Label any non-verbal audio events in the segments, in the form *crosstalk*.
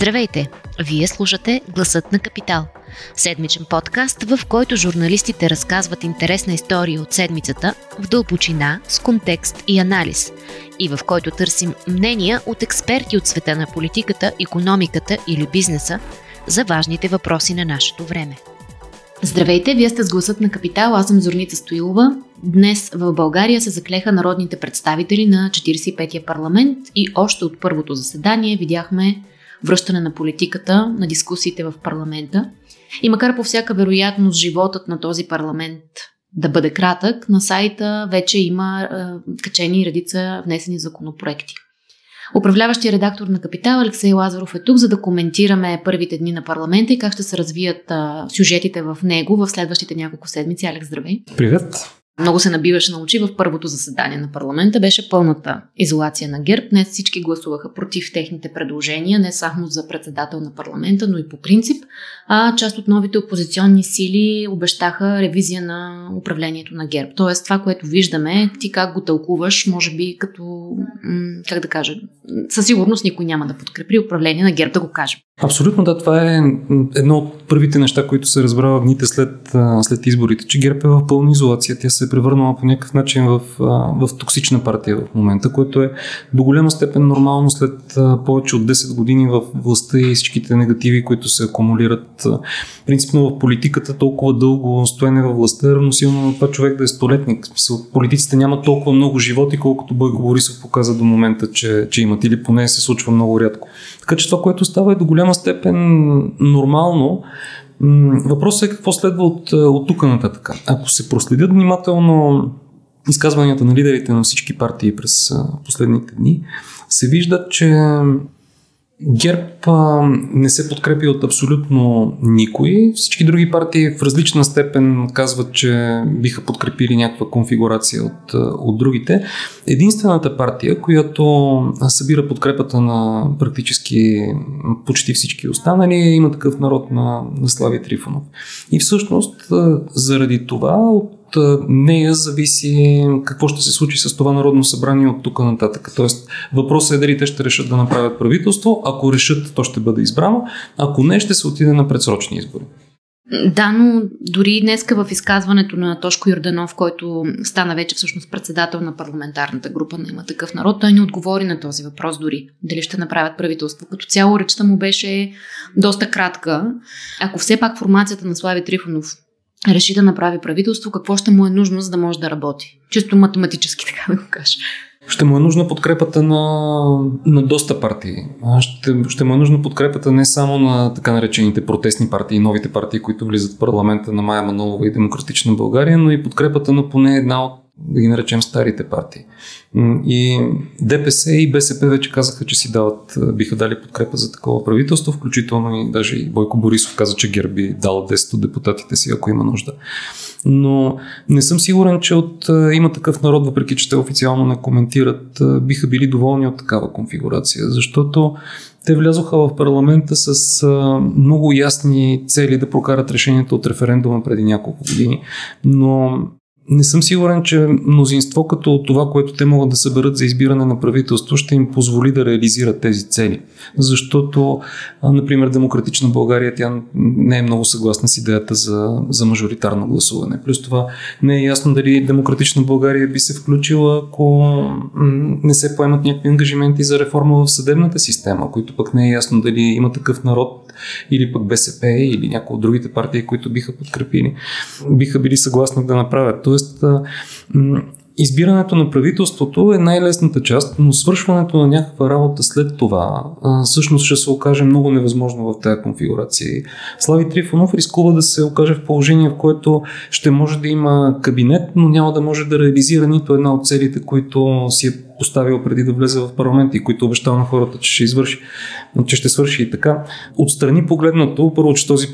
Здравейте! Вие слушате Гласът на Капитал. Седмичен подкаст, в който журналистите разказват интересна история от седмицата в дълбочина, с контекст и анализ. И в който търсим мнения от експерти от света на политиката, економиката или бизнеса за важните въпроси на нашето време. Здравейте, вие сте с гласът на Капитал, аз съм Зорница Стоилова. Днес в България се заклеха народните представители на 45-я парламент и още от първото заседание видяхме връщане на политиката, на дискусиите в парламента. И макар по всяка вероятност животът на този парламент да бъде кратък, на сайта вече има е, качени редица внесени законопроекти. Управляващия редактор на Капитал Алексей Лазаров е тук, за да коментираме първите дни на парламента и как ще се развият а, сюжетите в него в следващите няколко седмици. Алекс, здравей! Привет! Много се набиваше на очи в първото заседание на парламента, беше пълната изолация на ГЕРБ. Днес всички гласуваха против техните предложения, не само за председател на парламента, но и по принцип. А част от новите опозиционни сили обещаха ревизия на управлението на ГЕРБ. Тоест това, което виждаме, ти как го тълкуваш, може би като, как да кажа, със сигурност никой няма да подкрепи управление на ГЕРБ, да го кажем. Абсолютно да, това е едно от първите неща, които се разбрава в дните след, след изборите, че ГЕРБ е в пълна изолация. Тя се е превърнала по някакъв начин в, в токсична партия в момента, което е до голяма степен нормално след повече от 10 години в властта и всичките негативи, които се акумулират. Принципно в политиката толкова дълго стоене във властта е равносилно на това човек да е столетник. Политиците нямат толкова много животи, колкото Бойко Борисов показа до момента, че, че имат или поне се случва много рядко. Така че това, което става е до голяма степен нормално. Въпросът е какво следва от, от тук нататък. Ако се проследят внимателно изказванията на лидерите на всички партии през последните дни, се вижда, че ГЕРБ а, не се подкрепи от абсолютно никой. Всички други партии в различна степен казват, че биха подкрепили някаква конфигурация от, от другите. Единствената партия, която събира подкрепата на практически почти всички останали, има такъв народ на, на Слави Трифонов. И всъщност заради това от нея зависи какво ще се случи с това Народно събрание от тук нататък. Тоест, въпросът е дали те ще решат да направят правителство. Ако решат, то ще бъде избрано. Ако не, ще се отиде на предсрочни избори. Да, но дори днеска в изказването на Тошко Йорданов, който стана вече всъщност председател на парламентарната група на има такъв народ, той не отговори на този въпрос дори. Дали ще направят правителство. Като цяло речта му беше доста кратка. Ако все пак формацията на Слави Трифонов реши да направи правителство, какво ще му е нужно, за да може да работи. Чисто математически, *laughs* така да го кажа. Ще му е нужна подкрепата на, на доста партии. Ще, ще му е нужна подкрепата не само на така наречените протестни партии, новите партии, които влизат в парламента на Майя Манолова и Демократична България, но и подкрепата на поне една от да ги наречем старите партии. И ДПС и БСП вече казаха, че си дават, биха дали подкрепа за такова правителство, включително и даже и Бойко Борисов каза, че ГЕРБ би дал 10 от депутатите си, ако има нужда. Но не съм сигурен, че от има такъв народ, въпреки че те официално не коментират, биха били доволни от такава конфигурация, защото те влязоха в парламента с много ясни цели да прокарат решението от референдума преди няколко години, но не съм сигурен, че мнозинство като това, което те могат да съберат за избиране на правителство, ще им позволи да реализират тези цели. Защото, например, Демократична България, тя не е много съгласна с идеята за, за мажоритарно гласуване. Плюс това не е ясно дали Демократична България би се включила, ако не се поемат някакви ангажименти за реформа в съдебната система, които пък не е ясно дали има такъв народ или пък БСП или някои от другите партии, които биха подкрепили, биха били съгласни да направят. Тоест, избирането на правителството е най-лесната част, но свършването на някаква работа след това всъщност ще се окаже много невъзможно в тази конфигурация. Слави Трифонов рискува да се окаже в положение, в което ще може да има кабинет, но няма да може да реализира нито една от целите, които си е поставил преди да влезе в парламент и които обещава на хората, че ще извърши, че ще свърши и така. Отстрани погледнато, първо, че този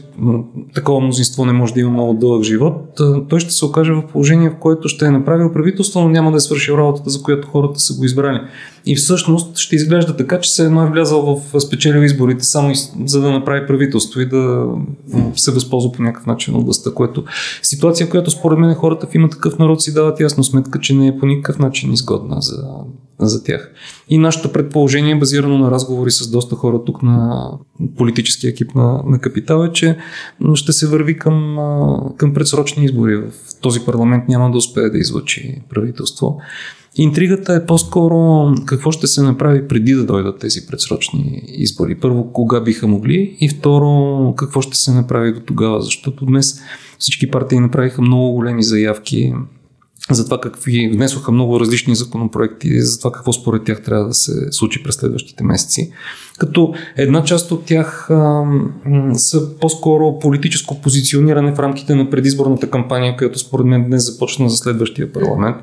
такова мнозинство не може да има много дълъг живот, той ще се окаже в положение, в което ще е направил правителство, но няма да е свършил работата, за която хората са го избрали. И всъщност ще изглежда така, че се едно е влязал в спечелил изборите само за да направи правителство и да се възползва по някакъв начин от властта, което ситуация, която според мен хората в има такъв народ си дават ясно сметка, че не е по никакъв начин изгодна за, за тях. И нашето предположение, базирано на разговори с доста хора тук на политическия екип на, на Капитал, е, че ще се върви към, към предсрочни избори. В този парламент няма да успее да излъчи правителство. Интригата е по-скоро какво ще се направи преди да дойдат тези предсрочни избори. Първо, кога биха могли и второ, какво ще се направи до тогава, защото днес всички партии направиха много големи заявки за това какви внесоха много различни законопроекти, за това какво според тях трябва да се случи през следващите месеци. Като една част от тях а, са по-скоро политическо позициониране в рамките на предизборната кампания, която според мен днес започна за следващия парламент.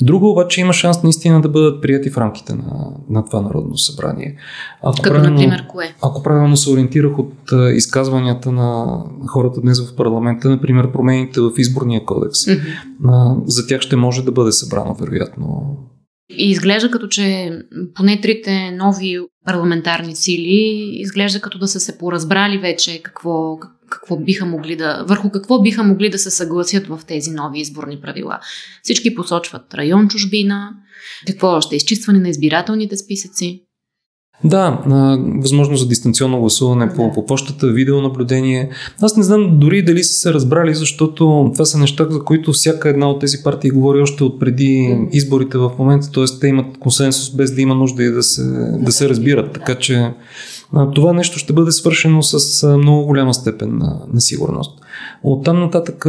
Друго обаче има шанс наистина да бъдат прияти в рамките на, на това Народно събрание. Ако Като правилно, например кое? Ако правилно се ориентирах от а, изказванията на хората днес в парламента, например промените в изборния кодекс, mm-hmm. а, за тях ще може да бъде събрано вероятно и изглежда като, че поне трите нови парламентарни сили изглежда като да са се поразбрали вече какво, какво биха могли да, върху какво биха могли да се съгласят в тези нови изборни правила. Всички посочват район чужбина, какво още, изчистване на избирателните списъци. Да, а, възможност за дистанционно гласуване по, по почтата, видеонаблюдение. Аз не знам дори дали са се разбрали, защото това са неща, за които всяка една от тези партии говори още от преди изборите в момента, т.е. те имат консенсус без да има нужда и да се, да се разбират. Така че това нещо ще бъде свършено с много голяма степен на, на сигурност. От там нататък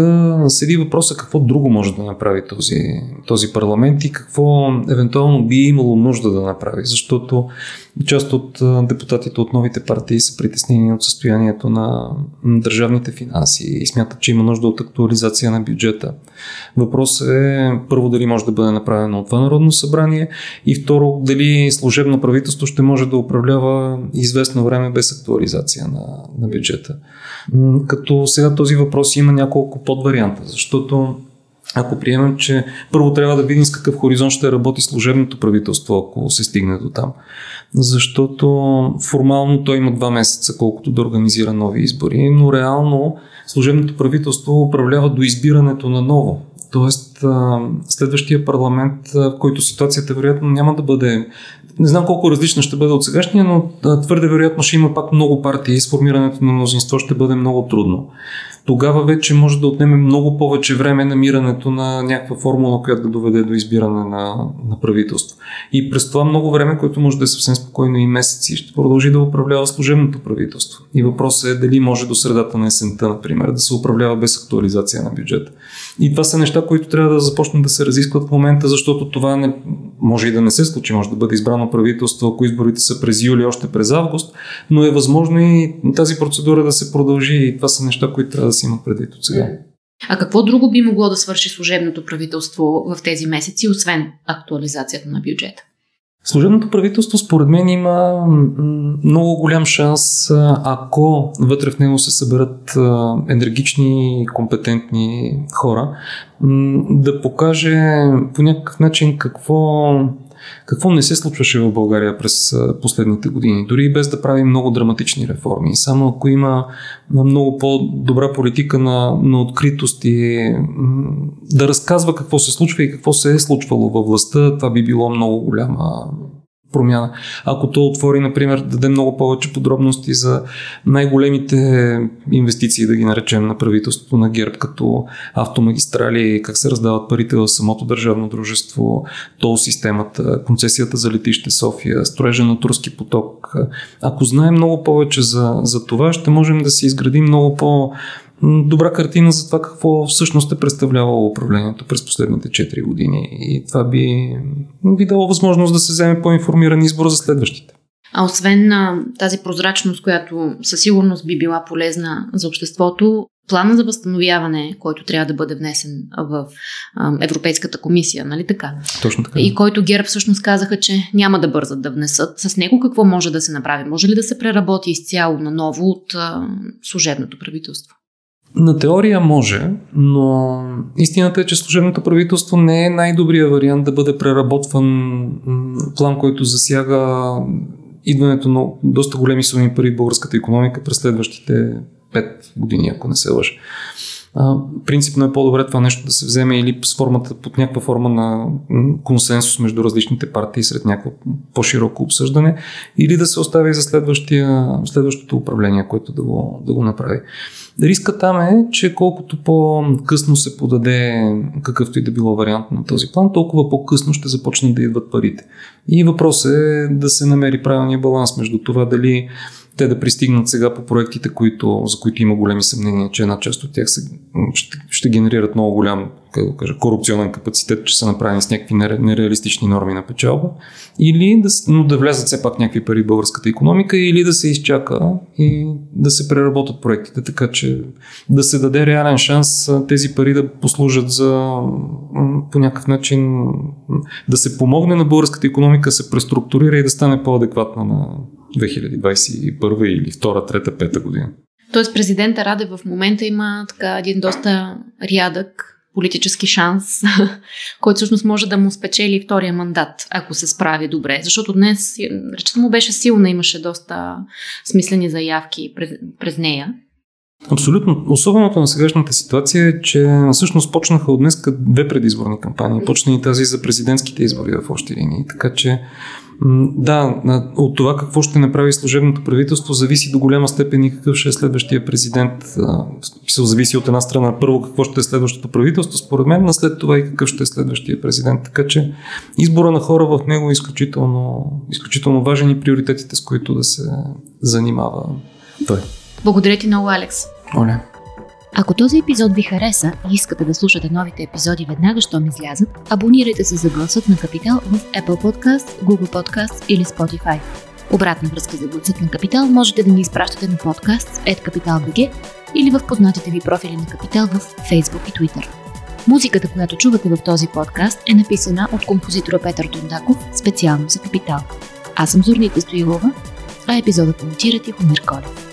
седи въпроса какво друго може да направи този, този парламент и какво евентуално би имало нужда да направи, защото част от депутатите от новите партии са притеснени от състоянието на държавните финанси и смятат, че има нужда от актуализация на бюджета. Въпросът е първо дали може да бъде направено от това Народно събрание и второ дали служебно правителство ще може да управлява известно време без актуализация на, на бюджета. Като сега този въпрос има няколко подварианта, защото ако приемем, че първо трябва да видим с какъв хоризонт ще работи служебното правителство, ако се стигне до там. Защото формално той има два месеца, колкото да организира нови избори, но реално служебното правителство управлява до избирането на ново. Тоест, следващия парламент, в който ситуацията вероятно няма да бъде. Не знам колко различна ще бъде от сегашния, но твърде вероятно ще има пак много партии и сформирането на мнозинство ще бъде много трудно тогава вече може да отнеме много повече време намирането на някаква формула, която да доведе до избиране на, на правителство. И през това много време, което може да е съвсем спокойно и месеци, ще продължи да управлява служебното правителство. И въпросът е дали може до средата на есента, например, да се управлява без актуализация на бюджета. И това са неща, които трябва да започнат да се разискват в момента, защото това не, може и да не се случи, може да бъде избрано правителство, ако изборите са през юли, още през август, но е възможно и тази процедура да се продължи и това са неща, които трябва да имат предвид от сега. А какво друго би могло да свърши служебното правителство в тези месеци, освен актуализацията на бюджета? Служебното правителство според мен има много голям шанс, ако вътре в него се съберат енергични, компетентни хора, да покаже по някакъв начин какво какво не се случваше в България през последните години? Дори без да прави много драматични реформи. Само ако има много по-добра политика на, на откритост и да разказва какво се случва и какво се е случвало във властта, това би било много голяма промяна. Ако то отвори, например, да даде много повече подробности за най-големите инвестиции, да ги наречем на правителството на ГЕРБ, като автомагистрали, как се раздават парите в самото държавно дружество, тол системата, концесията за летище София, строежа на турски поток. Ако знаем много повече за, за това, ще можем да си изградим много по добра картина за това какво всъщност е представлявало управлението през последните 4 години. И това би, би дало възможност да се вземе по-информиран избор за следващите. А освен на тази прозрачност, която със сигурност би била полезна за обществото, плана за възстановяване, който трябва да бъде внесен в Европейската комисия, нали така? Точно така. И който ГЕРБ всъщност казаха, че няма да бързат да внесат. С него какво може да се направи? Може ли да се преработи изцяло на ново от служебното правителство? На теория може, но истината е, че служебното правителство не е най-добрият вариант да бъде преработван план, който засяга идването на доста големи суми пари в българската економика през следващите 5 години, ако не се лъжа. А, принципно е по-добре това нещо да се вземе или с формата, под някаква форма на консенсус между различните партии сред някакво по-широко обсъждане, или да се остави за следващото управление, което да го, да го направи. Риска там е, че колкото по-късно се подаде какъвто и да било вариант на този план, толкова по-късно ще започнат да идват парите. И въпросът е да се намери правилния баланс между това дали те да пристигнат сега по проектите, които, за които има големи съмнения, че една част от тях са, ще, ще генерират много голям как да кажа, корупционен капацитет, че са направени с някакви нереалистични норми на печалба, или да, но да влязат все пак някакви пари в българската економика, или да се изчака и да се преработят проектите, така че да се даде реален шанс тези пари да послужат за по някакъв начин да се помогне на българската економика се преструктурира и да стане по-адекватна на 2021 или 2, 3, 5 година. Тоест президента Раде в момента има така един доста рядък политически шанс, *laughs* който всъщност може да му спечели втория мандат, ако се справи добре. Защото днес речта му беше силна, имаше доста смислени заявки през, през нея. Абсолютно. Особеното на сегашната ситуация е, че всъщност почнаха от днес две предизборни кампании. Почна и тази за президентските избори в общи линии. Така че да, от това какво ще направи служебното правителство зависи до голяма степен и какъв ще е следващия президент. Писал зависи от една страна първо какво ще е следващото правителство, според мен, а след това и какъв ще е следващия президент. Така че избора на хора в него е изключително, изключително важен и приоритетите, с които да се занимава той. Благодаря ти много, Алекс. Оля. Ако този епизод ви хареса и искате да слушате новите епизоди веднага, щом излязат, абонирайте се за гласът на Капитал в Apple Podcast, Google Podcast или Spotify. Обратна връзка за гласът на Капитал можете да ни изпращате на подкаст @capital.bg или в познатите ви профили на Капитал в Facebook и Twitter. Музиката, която чувате в този подкаст е написана от композитора Петър Тондаков специално за Капитал. Аз съм Зорнита Стоилова, а епизодът коментира Тихомир Колев.